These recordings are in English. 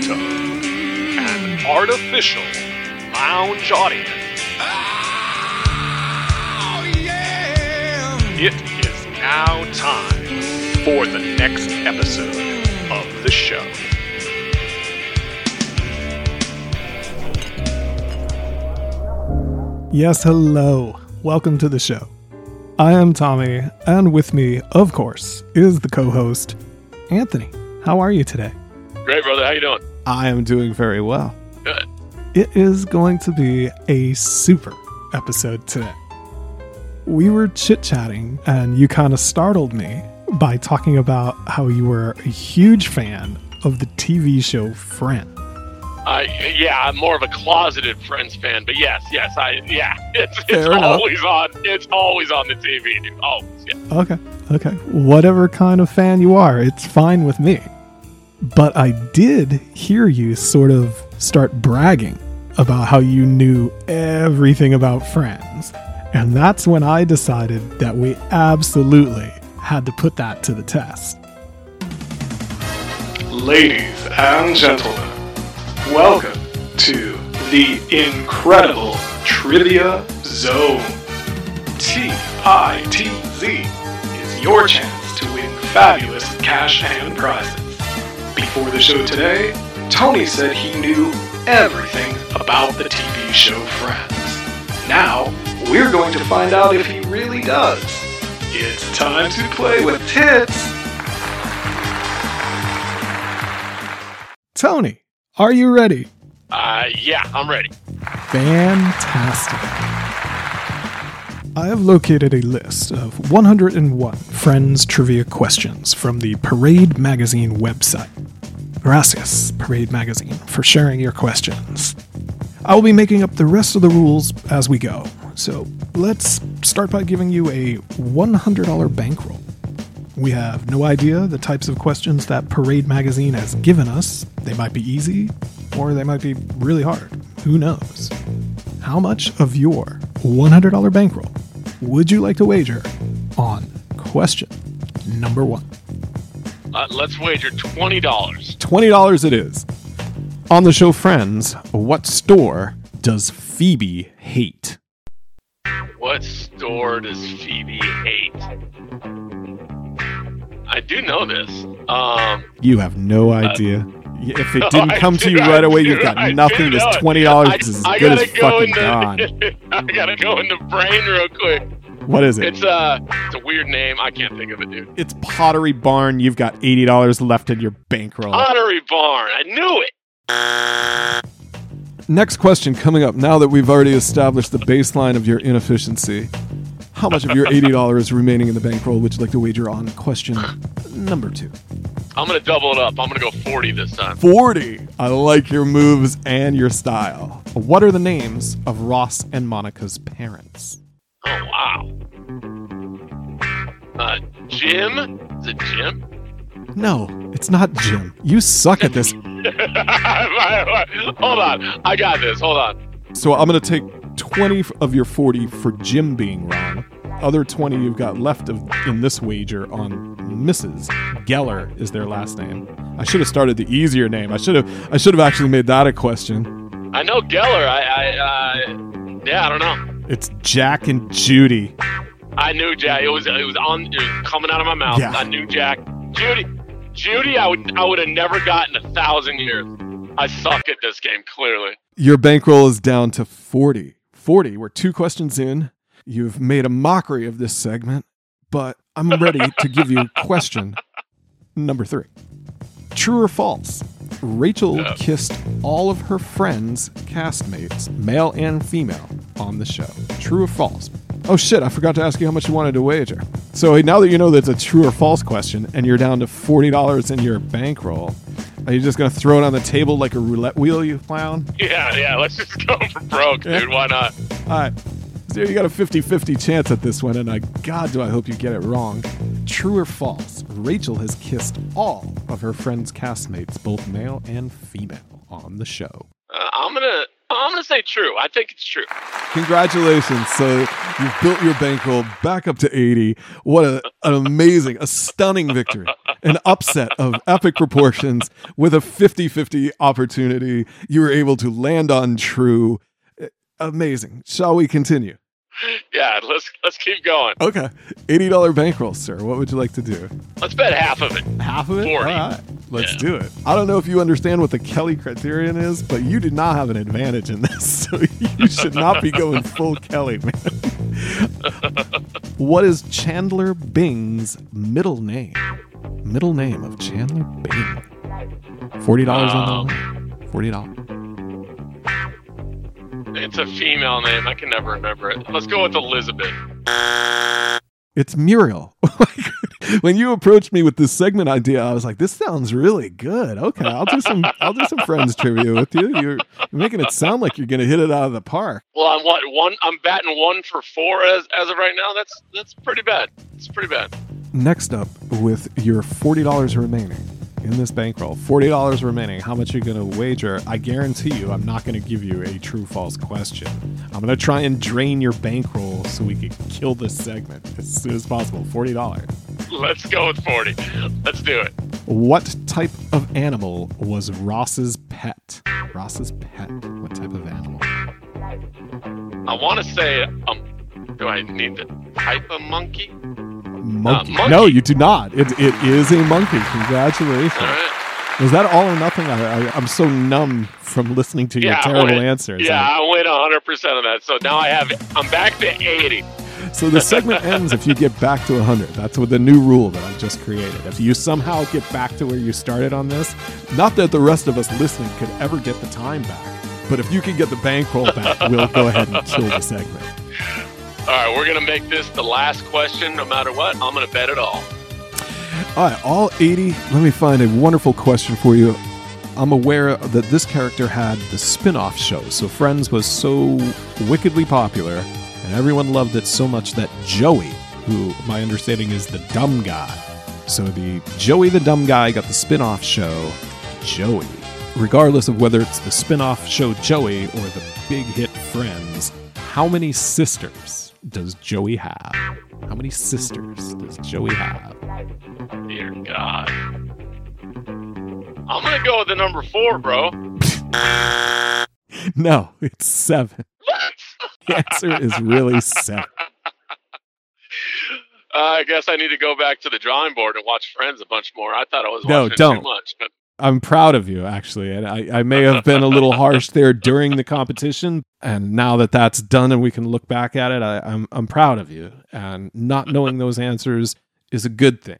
in front of an artificial lounge audience. Oh, it is now time for the next episode of the show. Yes, hello. Welcome to the show. I am Tommy, and with me, of course, is the co-host, Anthony. How are you today? Great, brother. How you doing? I am doing very well. Good. It is going to be a super episode today. We were chit-chatting, and you kind of startled me by talking about how you were a huge fan of the TV show Friends. Uh, yeah, I'm more of a closeted Friends fan, but yes, yes, I yeah, it's, it's always on. It's always on the TV, dude. Always, yeah. Okay, okay. Whatever kind of fan you are, it's fine with me. But I did hear you sort of start bragging about how you knew everything about Friends. And that's when I decided that we absolutely had to put that to the test. Ladies and gentlemen, welcome to the incredible Trivia Zone. TITZ is your chance to win fabulous cash and prizes. Before the show today, Tony said he knew everything about the TV show Friends. Now, we're going to find out if he really does. It's time to play with tits. Tony, are you ready? Uh, yeah, I'm ready. Fantastic. I have located a list of 101 Friends trivia questions from the Parade Magazine website. Gracias, Parade Magazine, for sharing your questions. I will be making up the rest of the rules as we go, so let's start by giving you a $100 bankroll. We have no idea the types of questions that Parade Magazine has given us. They might be easy, or they might be really hard. Who knows? How much of your $100 bankroll would you like to wager on question number one? Uh, let's wager twenty dollars. $20 it is. On the show Friends, what store does Phoebe hate? What store does Phoebe hate? I do know this. Um, You have no idea. If it didn't I come to do- you I right away, do- you've got I nothing. This $20 is as good as gotta go fucking the- gone. I gotta go in the brain real quick. What is it? It's uh, it's a weird name. I can't think of it, dude. It's Pottery Barn. You've got $80 left in your bankroll. Pottery Barn. I knew it. Next question coming up now that we've already established the baseline of your inefficiency. How much of your $80 is remaining in the bankroll would you like to wager on question number two? I'm gonna double it up. I'm gonna go 40 this time. 40. I like your moves and your style. What are the names of Ross and Monica's parents? Oh wow. Uh, Jim. Is it Jim? No, it's not Jim. You suck at this. Hold on. I got this. Hold on. So I'm to take 20 of your 40 for Jim being wrong. Other 20 you've got left of in this wager on Mrs. Geller is their last name. I should have started the easier name. I should have I should have actually made that a question. I know Geller. I, I, uh, yeah, I don't know. It's Jack and Judy. I knew Jack. It was, it was on. It was coming out of my mouth. Yeah. I knew Jack. Judy, Judy. I would, I would have never gotten a thousand years. I suck at this game. Clearly. Your bankroll is down to 40. 40. We're two questions in. You've made a mockery of this segment, but I'm ready to give you question number three. True or false? Rachel Yeah. kissed all of her friends' castmates, male and female, on the show. True or false? Oh shit, I forgot to ask you how much you wanted to wager. So now that you know that it's a true or false question and you're down to $40 in your bankroll, are you just going to throw it on the table like a roulette wheel, you clown? Yeah, yeah. Let's just go for broke, dude. Why not? All right. You got a 50 50 chance at this one, and I, God, do I hope you get it wrong. True or false? Rachel has kissed all of her friends' castmates, both male and female, on the show. Uh, I'm gonna, I'm I'm going to say true. I think it's true. Congratulations. So you've built your bankroll back up to 80. What a, an amazing, a stunning victory. An upset of epic proportions with a 50 50 opportunity. You were able to land on true. Amazing. Shall we continue? Yeah, let's let's keep going. Okay. $80 bankroll, sir. What would you like to do? Let's bet half of it. Half of it? 40. All right. Let's Yeah. do it. I don't know if you understand what the Kelly criterion is, but you did not have an advantage in this. So you should not be going full Kelly, man. what is Chandler Bing's middle name? Middle name of Chandler Bing. $40 on the um, line. $40. It's a female name. I can never remember it. Let's go with Elizabeth. It's Muriel. Oh when you approached me with this segment idea, I was like, "This sounds really good." Okay, I'll do some. I'll do some friends trivia with you. You're, you're making it sound like you're going to hit it out of the park. Well, I'm what one. I'm batting one for four as as of right now. That's that's pretty bad. It's pretty bad. Next up, with your forty dollars remaining in this bankroll, forty dollars remaining. How much are you going to wager? I guarantee you, I'm not going to give you a true false question. I'm going to try and drain your bankroll so we can kill this segment as soon as possible. Forty dollars. Let's go with forty. Let's do it. What type of animal was Ross's pet? Ross's pet. What type of animal? I want to say um. Do I need the type of monkey? Monkey. monkey. No, you do not. It, it is a monkey. Congratulations. All right. Was that all or nothing? I, I, I'm so numb from listening to your Yeah, I terrible went- answers. Yeah, I win 100 percent of that. So now I have. I'm back to 80. So the segment ends if you get back to 100. That's with the new rule that I just created. If you somehow get back to where you started on this, not that the rest of us listening could ever get the time back, but if you can get the bankroll back, we'll go ahead and kill the segment. All right, we're gonna make this the last question, no matter what. I'm gonna bet it all. All right, all 80. Let me find a wonderful question for you. I'm aware that this character had the spin off show. So Friends was so wickedly popular, and everyone loved it so much that Joey, who my understanding is the dumb guy, so the Joey the dumb guy got the spin off show Joey. Regardless of whether it's the spin off show Joey or the big hit Friends, how many sisters does Joey have? How many sisters does Joey have? Dear God. I'm gonna go with the number four, bro. No, it's seven. The answer is really seven. Uh, I guess I need to go back to the drawing board and watch Friends a bunch more. I thought I was No, watching don't. too much. But I'm proud of you, actually. And I, I may have been a little harsh there during the competition. And now that that's done and we can look back at it, I, I'm, I'm proud of you. And not knowing those answers is a good thing.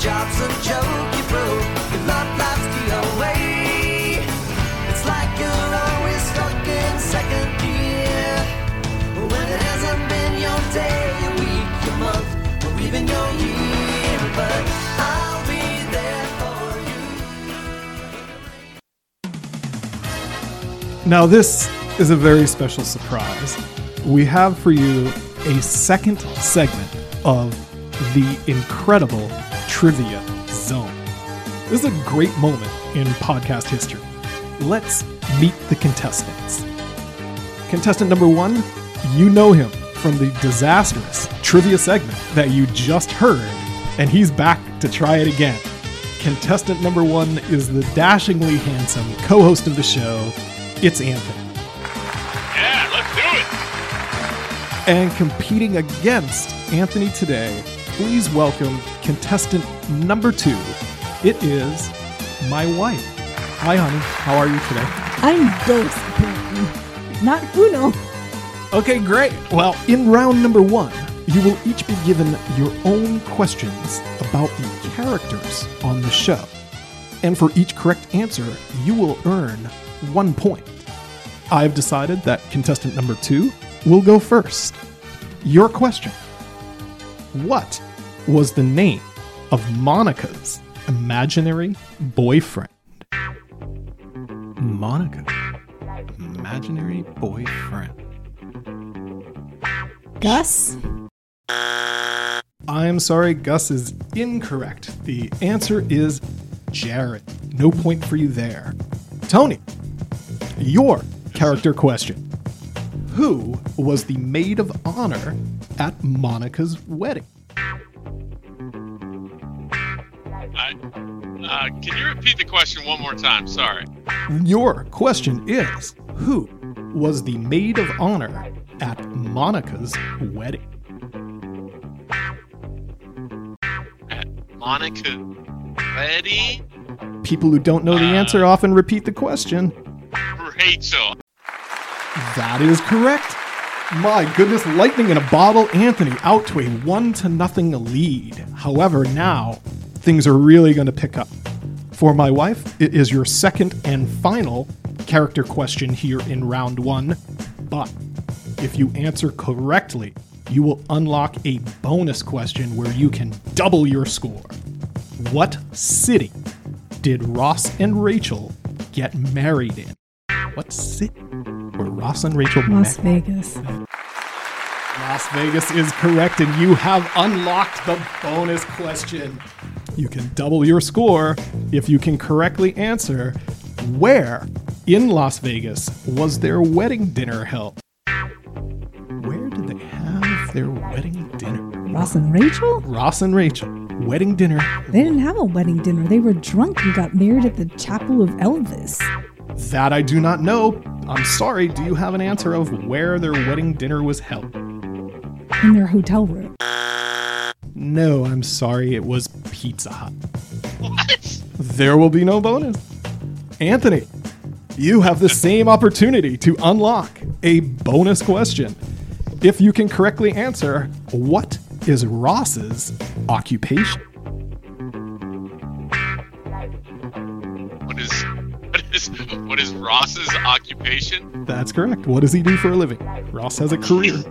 Job's a joke, Now, this is a very special surprise. We have for you a second segment of the incredible Trivia Zone. This is a great moment in podcast history. Let's meet the contestants. Contestant number one, you know him from the disastrous trivia segment that you just heard, and he's back to try it again. Contestant number one is the dashingly handsome co host of the show. It's Anthony. yeah, let's do it. And competing against Anthony today, please welcome contestant number two. It is my wife. Hi, honey. How are you today? I'm Dos, apparently. Not Uno. Okay, great. Well, in round number one, you will each be given your own questions about the characters on the show. And for each correct answer, you will earn one point. I've decided that contestant number two will go first. Your question What was the name of Monica's imaginary boyfriend? Monica. imaginary boyfriend? Gus? I'm sorry, Gus is incorrect. The answer is Jared. No point for you there. Tony, your character question Who was the maid of honor at Monica's wedding? I, uh, can you repeat the question one more time? Sorry. Your question is Who was the maid of honor at Monica's wedding? At Monica Betty People who don't know the uh, answer often repeat the question. Rachel. That is correct. My goodness, lightning in a bottle, Anthony out to a one to nothing lead. However, now things are really going to pick up. For my wife, it is your second and final character question here in round one. But if you answer correctly, you will unlock a bonus question where you can double your score. What city did Ross and Rachel get married in? What city were Ross and Rachel Las married? Vegas. Las Vegas is correct, and you have unlocked the bonus question. You can double your score if you can correctly answer where in Las Vegas was their wedding dinner held? Where did they have their wedding dinner? Ross and Rachel? Ross and Rachel, wedding dinner. They didn't have a wedding dinner. They were drunk and got married at the chapel of Elvis. That I do not know. I'm sorry, do you have an answer of where their wedding dinner was held? In their hotel room. No, I'm sorry, it was Pizza Hut. What? There will be no bonus. Anthony, you have the same opportunity to unlock a bonus question. If you can correctly answer, what is Ross's occupation? What is what is what is Ross's occupation? That's correct. What does he do for a living? Ross has a career.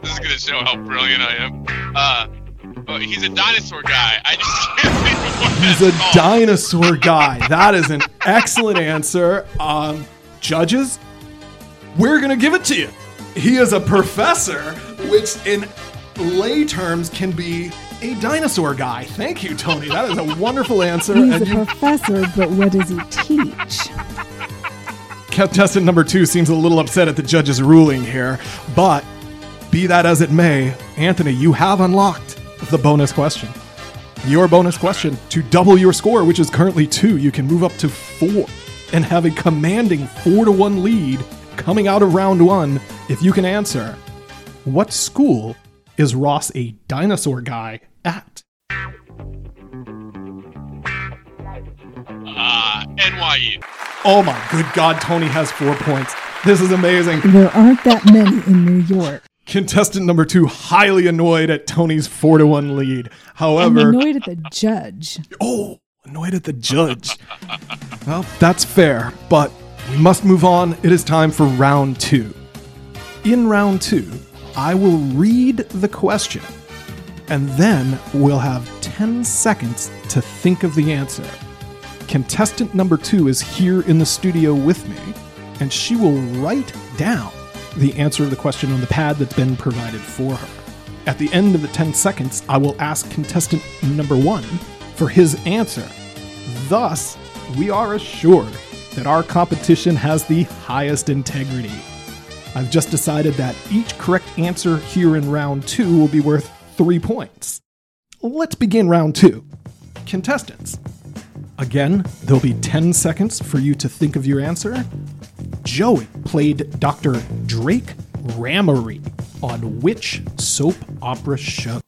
This is gonna show how brilliant I am. Uh, oh, he's a dinosaur guy. I just can't think of what He's a called. dinosaur guy. That is an excellent answer. Um, judges, we're going to give it to you. He is a professor, which in lay terms can be a dinosaur guy. Thank you, Tony. That is a wonderful answer. He's a you, professor, but what does he teach? contestant number two seems a little upset at the judge's ruling here. But be that as it may, Anthony, you have unlocked the bonus question. Your bonus question to double your score, which is currently two, you can move up to four and have a commanding four to one lead coming out of round one if you can answer. What school is Ross a dinosaur guy at? Uh, NYU. Oh my good God, Tony has four points. This is amazing. There aren't that many in New York. Contestant number two, highly annoyed at Tony's four to one lead. I'm However, annoyed at the judge. oh, annoyed at the judge. well, that's fair, but we must move on. It is time for round two. In round two, I will read the question, and then we'll have 10 seconds to think of the answer. Contestant number two is here in the studio with me, and she will write down the answer of the question on the pad that's been provided for her. At the end of the 10 seconds, I will ask contestant number one for his answer. Thus, we are assured that our competition has the highest integrity. I've just decided that each correct answer here in round two will be worth three points. Let's begin round two. Contestants, Again, there'll be 10 seconds for you to think of your answer. Joey played Dr. Drake Ramery on which soap opera show?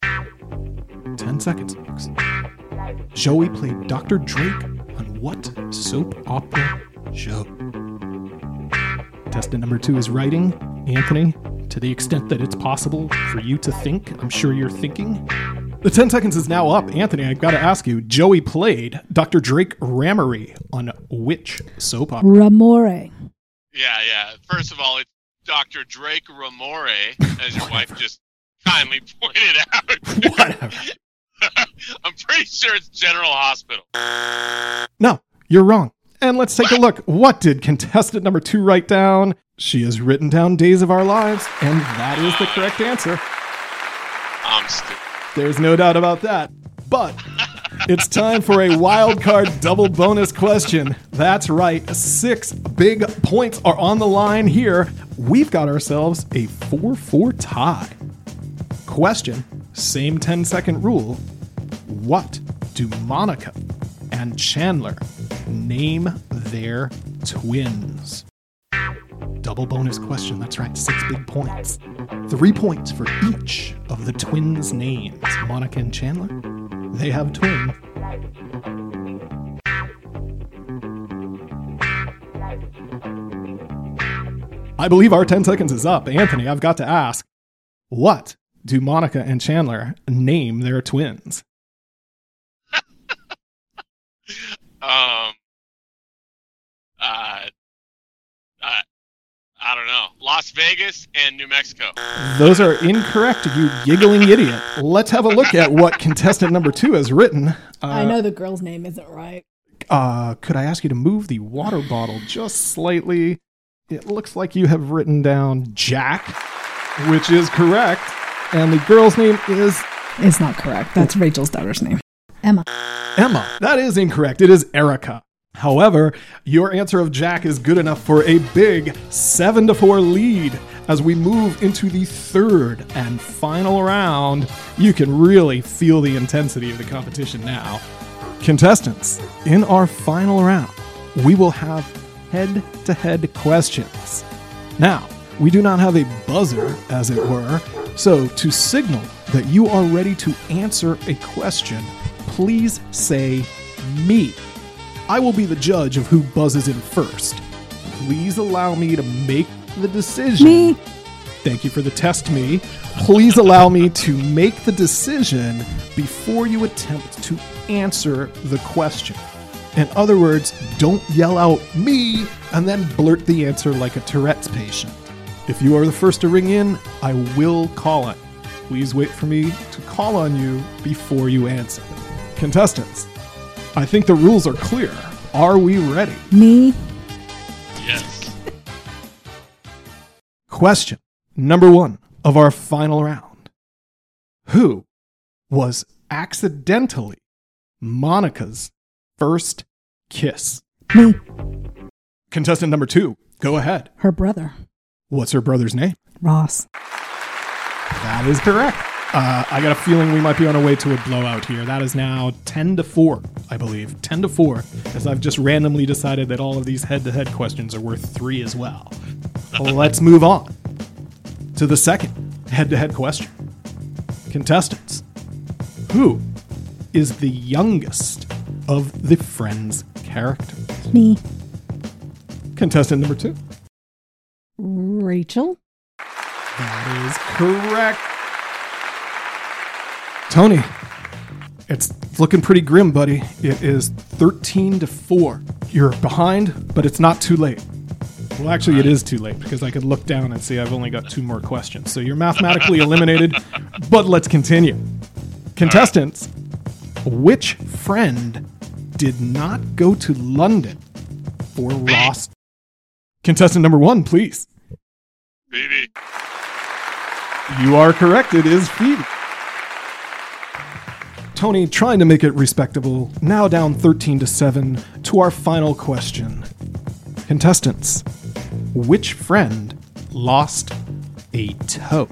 10 seconds, folks. Joey played Dr. Drake on what soap opera show? Contestant number two is writing. Anthony, to the extent that it's possible for you to think, I'm sure you're thinking. The 10 seconds is now up. Anthony, I've got to ask you Joey played Dr. Drake Ramery on which soap opera? Ramore. Yeah, yeah. First of all, it's Dr. Drake Ramore, as your wife just kindly pointed out. Whatever. I'm pretty sure it's General Hospital. No, you're wrong. And let's take a look. What did contestant number two write down? She has written down Days of Our Lives, and that is the correct answer. I'm stupid. There's no doubt about that. But it's time for a wild card double bonus question. That's right, six big points are on the line here. We've got ourselves a 4 4 tie. Question same 10 second rule. What do Monica and Chandler name their twins? Double bonus question. That's right, six big points. Three points for each of the twins' names. Monica and Chandler, they have twins. I believe our 10 seconds is up. Anthony, I've got to ask what do Monica and Chandler name their twins? Um. Uh. Uh. I don't know. Las Vegas and New Mexico. Those are incorrect, you giggling idiot. Let's have a look at what contestant number two has written. Uh, I know the girl's name isn't right. Uh, could I ask you to move the water bottle just slightly? It looks like you have written down Jack, which is correct. And the girl's name is It's not correct. That's Rachel's daughter's name. Emma. Emma. That is incorrect. It is Erica. However, your answer of Jack is good enough for a big 7 to 4 lead. As we move into the third and final round, you can really feel the intensity of the competition now. Contestants, in our final round, we will have head to head questions. Now, we do not have a buzzer, as it were, so to signal that you are ready to answer a question, please say me. I will be the judge of who buzzes in first. Please allow me to make the decision. Me. Thank you for the test me. Please allow me to make the decision before you attempt to answer the question. In other words, don't yell out me and then blurt the answer like a Tourette's patient. If you are the first to ring in, I will call it. Please wait for me to call on you before you answer. Contestants, I think the rules are clear. Are we ready? Me. Yes. Question number one of our final round Who was accidentally Monica's first kiss? Me. Contestant number two, go ahead. Her brother. What's her brother's name? Ross. That is correct. Uh, I got a feeling we might be on our way to a blowout here. That is now 10 to 4, I believe. 10 to 4, as I've just randomly decided that all of these head to head questions are worth 3 as well. Let's move on to the second head to head question. Contestants, who is the youngest of the Friends characters? Me. Contestant number two. Rachel. That is correct. Tony, it's looking pretty grim, buddy. It is 13 to 4. You're behind, but it's not too late. Well, actually, it is too late because I could look down and see I've only got two more questions. So you're mathematically eliminated, but let's continue. Contestants, which friend did not go to London for Ross? Contestant number one, please. Baby. You are correct. It is Phoebe. Tony trying to make it respectable. Now down 13 to 7 to our final question. Contestants, which friend lost a toe?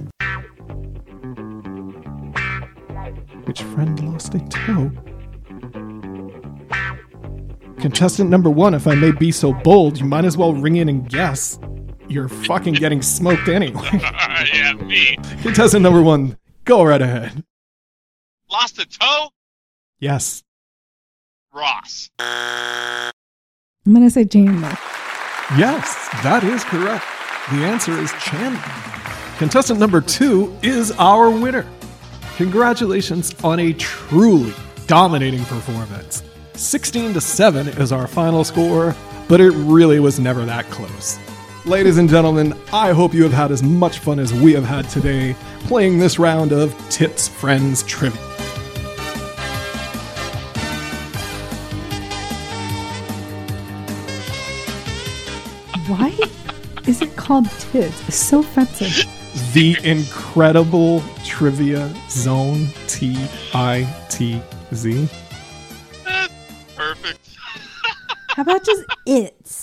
Which friend lost a toe? Contestant number one, if I may be so bold, you might as well ring in and guess. You're fucking getting smoked anyway. yeah, me. Contestant number one, go right ahead. Lost a toe? Yes. Ross. I'm gonna say Chandler. Yes, that is correct. The answer is Chandler. Contestant number two is our winner. Congratulations on a truly dominating performance. 16 to 7 is our final score, but it really was never that close. Ladies and gentlemen, I hope you have had as much fun as we have had today playing this round of Tips Friends Trivia. Why is it called tits? It's so offensive. The incredible trivia zone T I T Z. Perfect. How about just its?